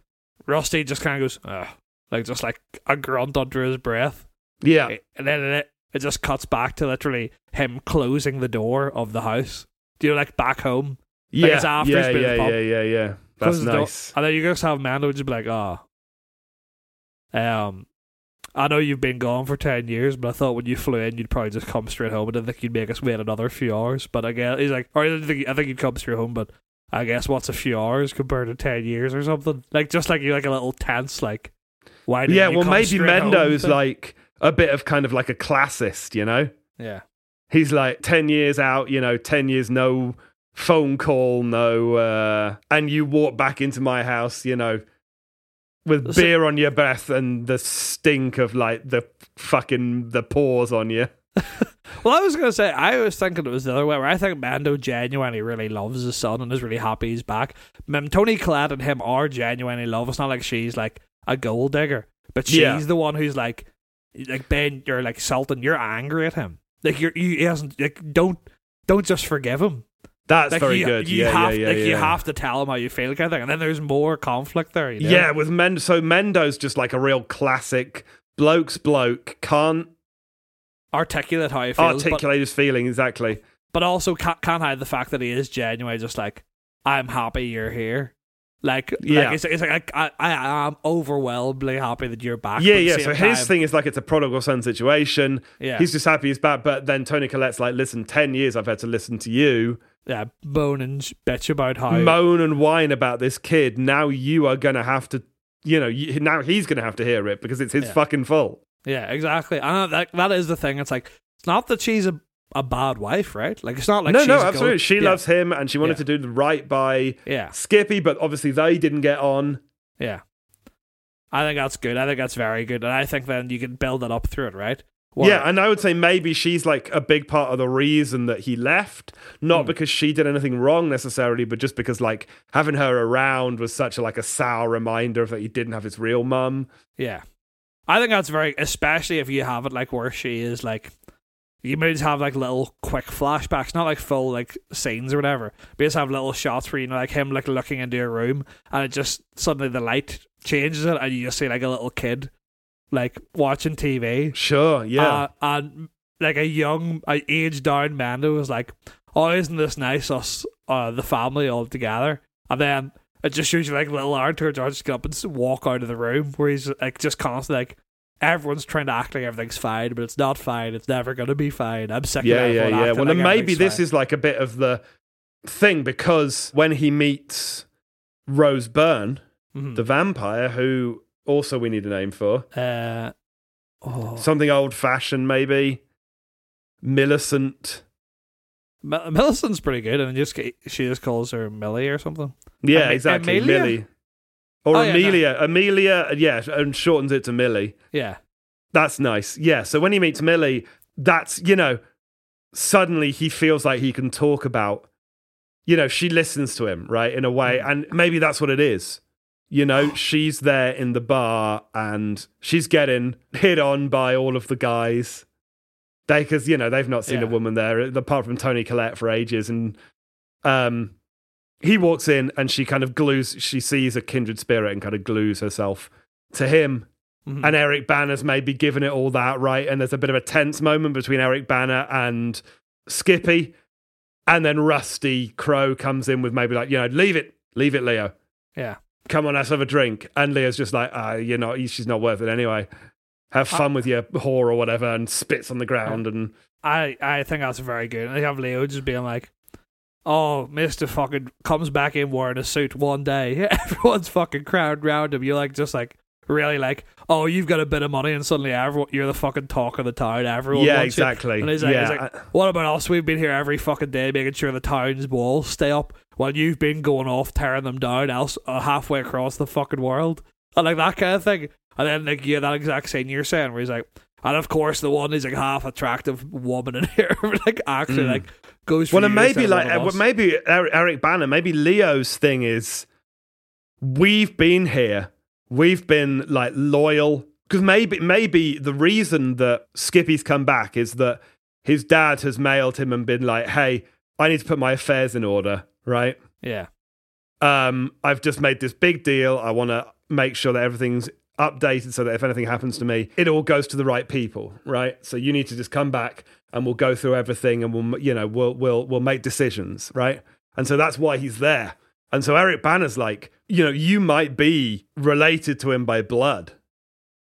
Rusty just kind of goes, Ugh, like just like a grunt under his breath, yeah, eh, and then it, it just cuts back to literally him closing the door of the house. Do you know, like back home? yeah, it's after yeah, yeah, at yeah, yeah, yeah. That's the door, nice. and then you just have Mando just be like, oh, um, I know you've been gone for ten years, but I thought when you flew in, you'd probably just come straight home. I didn't think you'd make us wait another few hours. But I guess he's like, or I didn't think I think you'd come straight home, but I guess what's a few hours compared to ten years or something? Like just like you're like a little tense, like why? Didn't Yeah, well maybe Mendo's like a bit of kind of like a classist, you know. yeah, He's like 10 years out, you know, 10 years no phone call, no uh and you walk back into my house, you know, with So- beer on your breath and the stink of like the fucking the pores on you. [LAUGHS] Well, I was gonna say I was thinking it was the other way. Where I think Mando genuinely really loves his son and is really happy he's back. Mem Toni Collette and him are genuinely in love. It's not like she's like a gold digger, but she's Yeah. the one who's like, like Ben, you're like Sultan, you're angry at him. Like you're you he hasn't like don't don't just forgive him. That's Like very you, good. You yeah, have yeah, yeah, like yeah. you have to tell him how you feel, kind of thing. And then there's more conflict there. You know? Yeah, with Mendo so Mendo's just like a real classic bloke's bloke, can't articulate how he feels, but, articulate his feeling exactly. but also can't, can't hide the fact that he is genuinely just like I'm happy you're here. Like, Yeah. like it's, it's like I, I, am overwhelmingly happy that you're back. Yeah, but at the yeah. So his time- thing is like it's a prodigal son situation. yeah, He's just happy he's back, but then Toni Collette's like, listen, 10 years I've had to listen to you yeah, bone and bitch about how moan and whine about this kid. Now you are going to have to, you know, you, now he's going to have to hear it because it's his Yeah. fucking fault. yeah, exactly. And that that is the thing. It's like it's not that she's a a bad wife, right? Like it's not like no, no, gold- absolutely. She yeah, loves him and she wanted Yeah. to do the right by Yeah, Skippy, but obviously they didn't get on. yeah. I think that's good. I think that's very good, and I think then you can build it up through it, right? Yeah, and I would say maybe she's like a big part of the reason that he left, not Hmm. because she did anything wrong necessarily, but just because like having her around was such a like a sour reminder of that he didn't have his real mum. Yeah. I think that's very, especially if you have it like where she is like, you may just have like little quick flashbacks, not like full like scenes or whatever. But you just have little shots where you know like him like looking into a room and it just suddenly the light changes it and you just see like a little kid like watching TV. Sure, yeah. Uh, and like a young, a aged down Mando was like, "Oh, isn't this nice? Us, uh, the family all together." And then it just shows you like little Arthur George just get up and walk out of the room where he's like just constantly like. Everyone's trying to act like everything's fine, but it's not fine. It's never going to be fine. I'm sick yeah, of yeah, yeah. Well, like then maybe this fine. is like a bit of the thing because when he meets Rose Byrne, Mhm. the vampire, who also we need a name for, Uh, oh, something old fashioned maybe, Millicent. M- Millicent's pretty good, and just she just calls her Millie or something. Yeah, exactly. Amelia? Millie. Or Oh, yeah, no. Amelia. Amelia, yeah, and shortens it to Millie. Yeah, That's nice. Yeah. So when he meets Millie, that's, you know, suddenly he feels like he can talk about, you know, she listens to him, right? In a way. And maybe that's what it is. You know, [GASPS] she's there in the bar and she's getting hit on by all of the guys. They, because, you know, they've not seen a woman there apart from Toni Collette for ages. And um, he walks in and she kind of glues, she sees a kindred spirit and kind of glues herself to him Mhm. and Eric Bana's maybe given it all that right, and there's a bit of a tense moment between Eric Bana and Skippy, and then Rusty Crowe comes in with maybe like, you know, leave it, leave it, Leo. yeah. Come on, let's have a drink. And Leo's just like, ah, you know, she's not worth it anyway. Have fun with your whore or whatever, and spits on the ground. And I I think that's very good. I have Leo just being like, "Oh, Mister fucking comes back in wearing a suit one day. [LAUGHS] Everyone's fucking crowd round him. You're like just like." Really like, oh, you've got a bit of money, and suddenly everyone, you're the fucking talk of the town. Everyone, yeah, wants you. exactly. And he's like, yeah, he's like, what about us? We've been here every fucking day making sure the town's walls stay up while you've been going off tearing them down else uh, halfway across the fucking world. And like that kind of thing. And then like yeah, that exact scene you're saying where he's like and of course the one is like half attractive woman in [LAUGHS] here like actually Mm. like goes well, and maybe like, uh, us. maybe Eric, Eric Bana, maybe Leo's thing is we've been here, we've been like loyal because maybe maybe the reason that Skippy's come back is that his dad has mailed him and been like, hey, I need to put my affairs in order, right? yeah. um, I've just made this big deal. I want to make sure that everything's updated so that if anything happens to me, it all goes to the right people, right? So you need to just come back and we'll go through everything and we'll, you know, we'll we'll we'll make decisions, right? And so that's why he's there. And so Eric Bana's like, you know, you might be related to him by blood,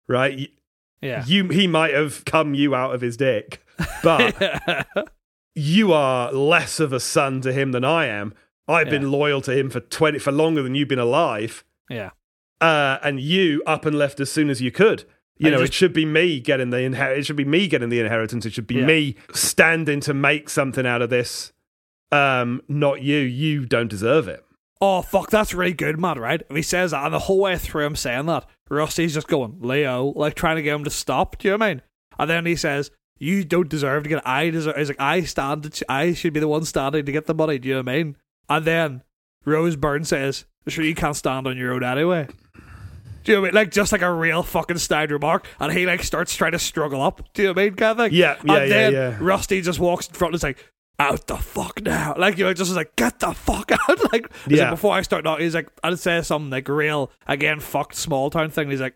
right? Yeah. You he might have come you out of his dick, but [LAUGHS] you are less of a son to him than I am. I've been loyal to him for twenty for longer than you've been alive, yeah. Uh, and you up and left as soon as you could. You know, just- it should be me getting the inher- It should be me getting the inheritance. It should be Yeah. me standing to make something out of this. Um, not you. You don't deserve it. Oh fuck, that's really good, man. Right? He says that, and the whole way through him saying that, Rusty's just going Leo, like trying to get him to stop. Do you know what I mean? And then he says, "You don't deserve to get. it. I deserve." He's like, "I stand. I should be the one standing to get the money." Do you know what I mean? And then Rose Byrne says, "Sure, you can't stand on your own anyway." Do you know what I mean? Like just like a real fucking snide remark, and he like starts trying to struggle up. Do you know what I mean, kind of thing? Yeah, yeah, and yeah, then yeah. Rusty just walks in front and is like, out the fuck now. Like, you know, just like, get the fuck [LAUGHS] out. like, Yeah. like, before I start knocking, he's like, I'd say something like real, again, fucked small town thing. He's like,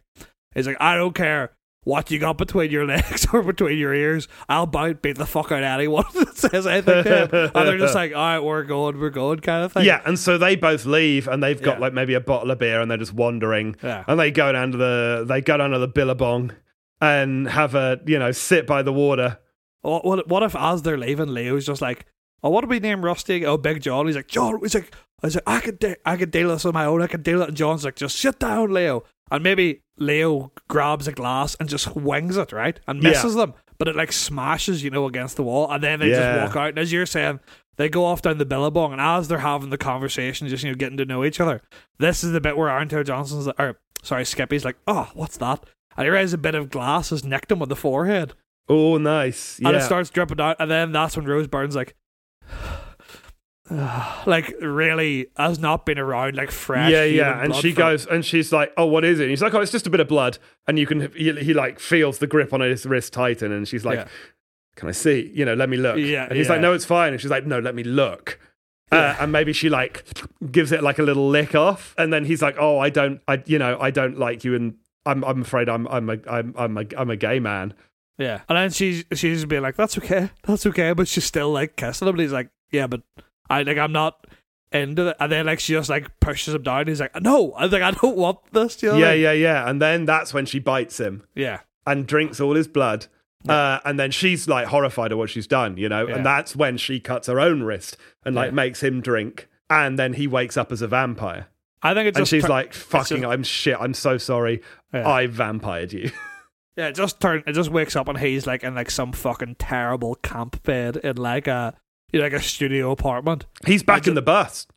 he's like, I don't care what you got between your [LAUGHS] legs or between your ears. I'll bite, beat the fuck out of anyone [LAUGHS] that says anything to him. And they're just like, all right, we're going, we're going kind of thing. Yeah, and so they both leave, and they've got Yeah. like maybe a bottle of beer, and they're just wandering. Yeah. And they go down to the they go down to the Billabong and have a you know sit by the water. What, what, what if as they're leaving, Leo's just like, oh, what do we name Rusty? Oh, Big John. He's like, John. He's like, I like, I could, de- I could deal this on my own. I could deal with it. And John's like, just sit down, Leo. And maybe Leo grabs a glass and just wings it, right, and Yeah. misses them, but it like smashes, you know, against the wall, and then they Yeah. just walk out. And as you're saying, they go off down the billabong, and as they're having the conversation, just you know, getting to know each other. This is the bit where Aaron Taylor Johnson's, or sorry, Skippy's like, oh, what's that? And he realizes a bit of glass has nicked him on the forehead Oh, nice. Yeah. and it starts dripping down, and then that's when Rose Byrne's like, [SIGHS] like really has not been around like fresh. yeah, yeah, and she for- goes and she's like, "Oh, what is it?" And he's like, "Oh, it's just a bit of blood." And you can he, he like feels the grip on his wrist tighten, and she's like, Yeah. "Can I see? You know, let me look." Yeah, and he's yeah. like, "No, it's fine." And she's like, "No, let me look." Uh, and maybe she like gives it like a little lick off, and then he's like, "Oh, I don't, I, you know, I don't like you, and I'm, I'm afraid I'm, I'm a, I'm, I'm a, I'm a gay man." yeah, and then she's she's being like, "That's okay, that's okay," but she's still like kissing him. And he's like, "Yeah, but I like I'm not." Into it, and then like she just like pushes him down. He's like, "No, I like I don't want this." You know Yeah, I mean? yeah, yeah. And then that's when she bites him. yeah, and drinks all his blood. Uh, and then she's like horrified at what she's done, you know, Yeah. and that's when she cuts her own wrist and like Yeah. makes him drink. And then he wakes up as a vampire. I think it's And just she's like, fucking, just- I'm shit. I'm so sorry. Yeah. I vampired you. [LAUGHS] Yeah, it just turn it just wakes up and he's like in like some fucking terrible camp bed in like a you know, like a studio apartment. He's back in the bus. [LAUGHS]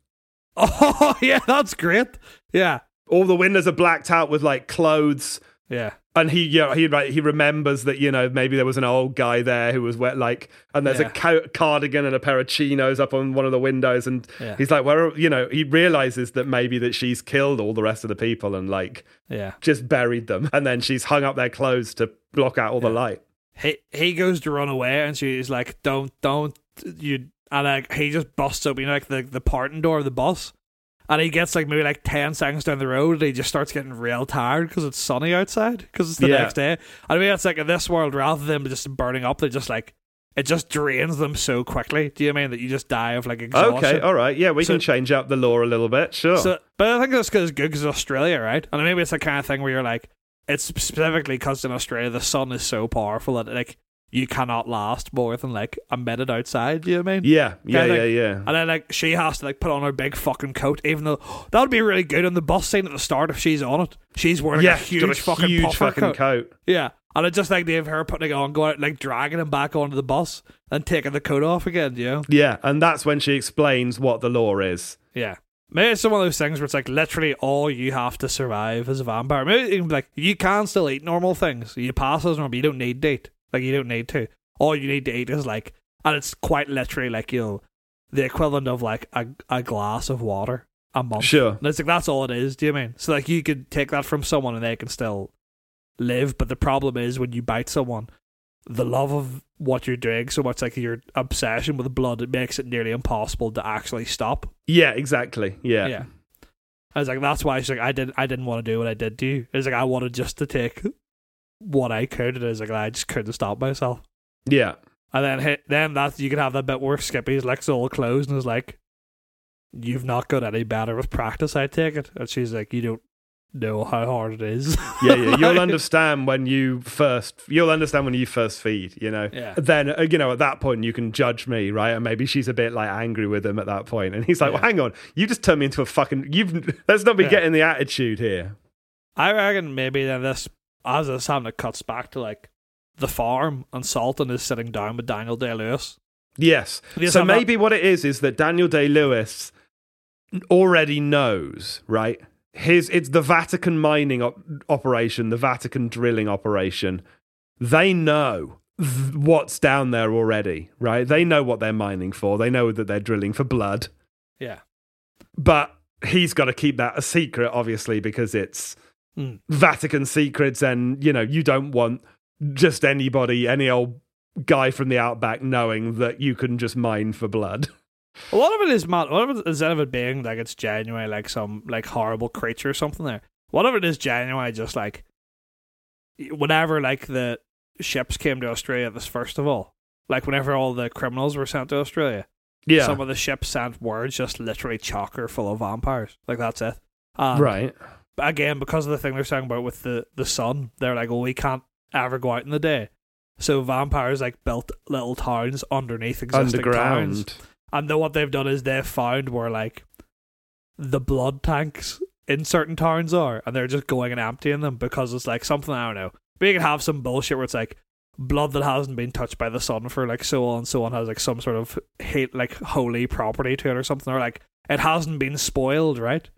Oh yeah, that's great. Yeah, All the windows are blacked out with like clothes. yeah, And he, you know, he right, he remembers that you know maybe there was an old guy there who was wet, like, and there's Yeah. a co- cardigan and a pair of chinos up on one of the windows, and Yeah. he's like, where, are-" you know, he realizes that maybe that she's killed all the rest of the people and like yeah. just buried them, and then she's hung up their clothes to block out all the light. He he goes to run away, and she's like, "Don't, don't you!" And like he just busts open, you know, like the the parting door of the bus, and he gets like maybe like ten seconds down the road, and he just starts getting real tired because it's sunny outside because it's the Yeah. next day. I mean, it's like in this world, rather than just burning up, they just like it just drains them so quickly. Do you mean that you just die of like exhaustion? Okay, all right, yeah, we So- can change up the law a little bit, sure. So, but I think that's because good because Australia, right? And maybe it's the kind of thing where you're like, it's specifically because in Australia the sun is so powerful that like you cannot last more than like a minute outside. Do you know what I mean? yeah, yeah, yeah, yeah. And then like she has to like put on her big fucking coat, even though that would be really good on the bus scene at the start if she's on it. She's wearing yeah, a huge a fucking huge fucking coat. coat. Yeah. And I just like they have her putting it on, going out, like dragging him back onto the bus and taking the coat off again, you know? Yeah, and that's when she explains what the law is. Yeah. Maybe it's one of those things where it's like literally all you have to survive as a vampire. Maybe even like you can still eat normal things. You pass as normal, but you don't need to eat. Like you don't need to. All you need to eat is like, and it's quite literally like you know, the equivalent of like a a glass of water a month. Sure. And it's like that's all it is. Do you mean? So like you could take that from someone and they can still live, but the problem is when you bite someone, the love of what you're doing, so much like your obsession with blood, it makes it nearly impossible to actually stop. Yeah, exactly. Yeah. Yeah. I was like, that's why she's like, I didn't, I didn't want to do what I did to you. It's like I wanted just to take what I could, and it's like I just couldn't stop myself. Yeah. And then, hit, then that you could have that bit where Skippy's licks all closed and is like, "You've not got any better with practice, I take it." And she's like, "You don't know how hard it is." Yeah, yeah. [LAUGHS] You'll understand when you first. You'll understand when you first feed. You know. Yeah. Then uh, you know at that point you can judge me, right? And maybe she's a bit like angry with him at that point, and he's like, Yeah. "Well, hang on, you just turned me into a fucking. You've let's not be Yeah. getting the attitude here." I reckon maybe then this, as this having it cuts back to like the farm, and Sultan is sitting down with Daniel Day Lewis. Yes. So maybe what it is is that Daniel Day Lewis already knows, right? His it's the Vatican mining op- operation, the Vatican drilling operation. They know th- what's down there already, right? They know what they're mining for. They know that they're drilling for blood, Yeah. but he's got to keep that a secret, obviously, because it's Mm. Vatican secrets, and you know you don't want just anybody, any old guy from the outback, knowing that you can just mine for blood. [LAUGHS] A lot of it is mad. What of it, instead of it being like it's genuine, like some like horrible creature or something there. What of it is genuine, just like whenever like the ships came to Australia. This first of all, like whenever all the criminals were sent to Australia, Yeah. some of the ships sent words just literally chocker full of vampires. Like that's it. Um, right. Again, because of the thing they're talking about with the the sun, they're like, well, we can't ever go out in the day. So vampires like built little towns underneath existing towns. And then what they've done is they've found where like the blood tanks in certain towns are, and they're just going and emptying them because it's like something I don't know. But you can have some bullshit where it's like blood that hasn't been touched by the sun for like so on and so on has like some sort of hate like holy property to it or something, or like it hasn't been spoiled, right?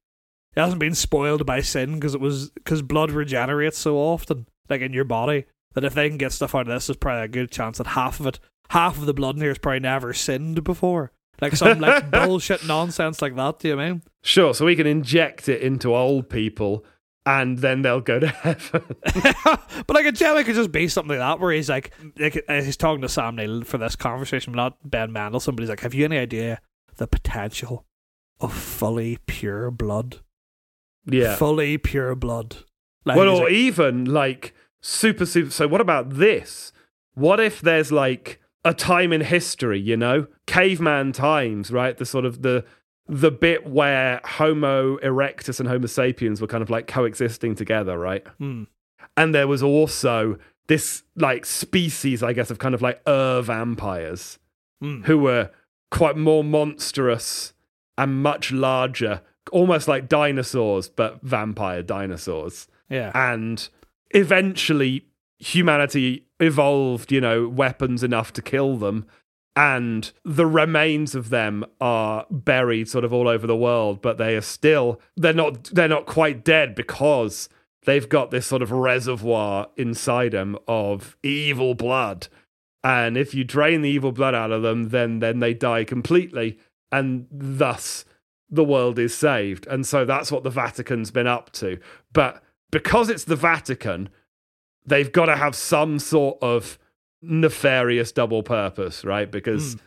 It hasn't been spoiled by sin because it was because blood regenerates so often, like in your body, that if they can get stuff out of this, there's probably a good chance that half of it, half of the blood in here has probably never sinned before. Like some like [LAUGHS] bullshit nonsense like that. Do you mean? Sure, so we can inject it into old people and then they'll go to [LAUGHS] heaven. [LAUGHS] but like a jelly could just be something like that, where he's like, like uh, he's talking to Sam Neill for this conversation, not Ben Mendelsohn, but he's like, "Have you any idea the potential of fully pure blood? Yeah. fully pure blood." Like, well, or even like super, super. So, what about this? What if there's like a time in history, you know, caveman times, right? The sort of the the bit where Homo erectus and Homo sapiens were kind of like coexisting together, right? hmm, And there was also this like species, I guess, of kind of like Ur vampires hmm. who were quite more monstrous and much larger, almost like dinosaurs, but vampire dinosaurs. yeah, And eventually, humanity evolved, you know, weapons enough to kill them. and the remains of them are buried sort of all over the world but they are still they're not they're not quite dead because they've got this sort of reservoir inside them of evil blood and if you drain the evil blood out of them then then they die completely and thus the world is saved and so that's what the vatican's been up to but because it's the vatican they've got to have some sort of nefarious double purpose, right? Because Mm.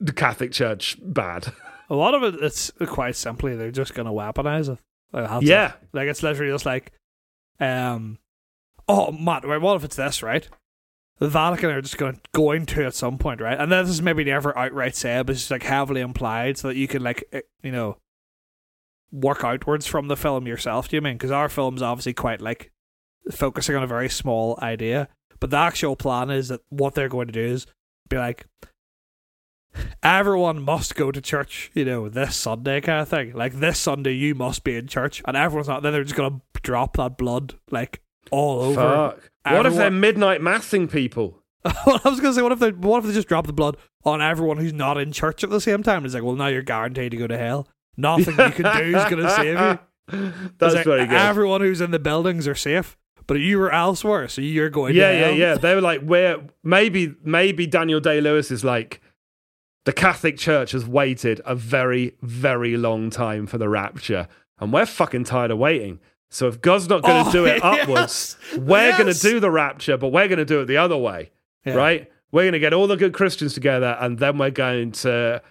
the Catholic Church bad. A lot of it, it's quite simply they're just going to weaponize it. Yeah. it. like it's literally just like, um, oh, Matt, right, what if it's this, right? The Vatican are just going going to at some point, right? And this is maybe never outright said, but it's like heavily implied, so that you can like, eh, you know, work outwards from the film yourself. Do you mean? Because our film's obviously quite like focusing on a very small idea, but the actual plan is that what they're going to do is be like, everyone must go to church, you know, this Sunday kind of thing. Like this Sunday, you must be in church, and everyone's not. Then they're just gonna drop that blood like all over. Fuck. What if they're midnight massing people? [LAUGHS] I was gonna say, what if they what if they just drop the blood on everyone who's not in church at the same time? It's like, well, now you're guaranteed to go to hell. Nothing you can do is gonna save you. [LAUGHS] That's like, very good. Everyone who's in the buildings are safe, but you were elsewhere, so you're going. yeah, to yeah, hell. yeah. They were like, where maybe maybe Daniel Day Lewis is like the Catholic Church has waited a very, very long time for the rapture, and we're fucking tired of waiting. So if God's not going to Oh, do it [LAUGHS] yes. upwards, we're going to do the rapture, but we're going to do it the other way. Yeah. right? We're going to get all the good Christians together and then we're going to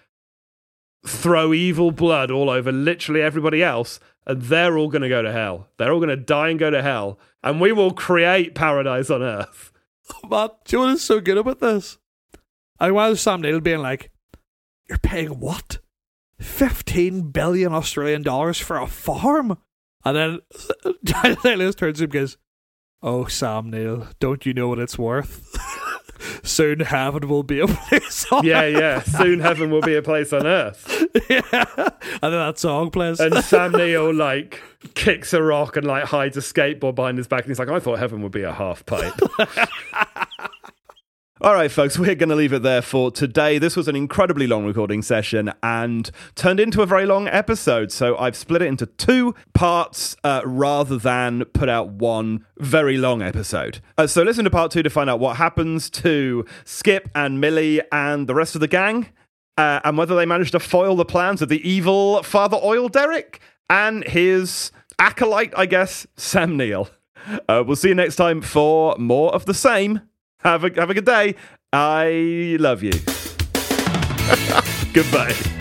throw evil blood all over literally everybody else and they're all going to go to hell. They're all going to die and go to hell and we will create paradise on earth. [LAUGHS] Do you know what is so good about this? I was Sam Neill being like, "You're paying what? Fifteen billion Australian dollars for a farm?" And then [LAUGHS] Daniel Day-Lewis turns to him and goes, "Oh, Sam Neill, don't you know what it's worth? [LAUGHS] Soon heaven will be a [LAUGHS] place on Yeah, yeah. Soon heaven will be a place on earth. yeah. And then that song plays. And Sam Neill, like kicks a rock and like hides a skateboard behind his back and he's like, I thought heaven would be a half pipe. All right, folks, we're going to leave it there for today. This was an incredibly long recording session and turned into a very long episode. So I've split it into two parts uh, rather than put out one very long episode. Uh, so listen to part two to find out what happens to Skip and Millie and the rest of the gang. Uh, and whether they managed to foil the plans of the evil Father Oil Derek and his acolyte, I guess, Sam Neill. Uh, we'll see you next time for more of the same. Have a, have a good day. I love you. [LAUGHS] Goodbye.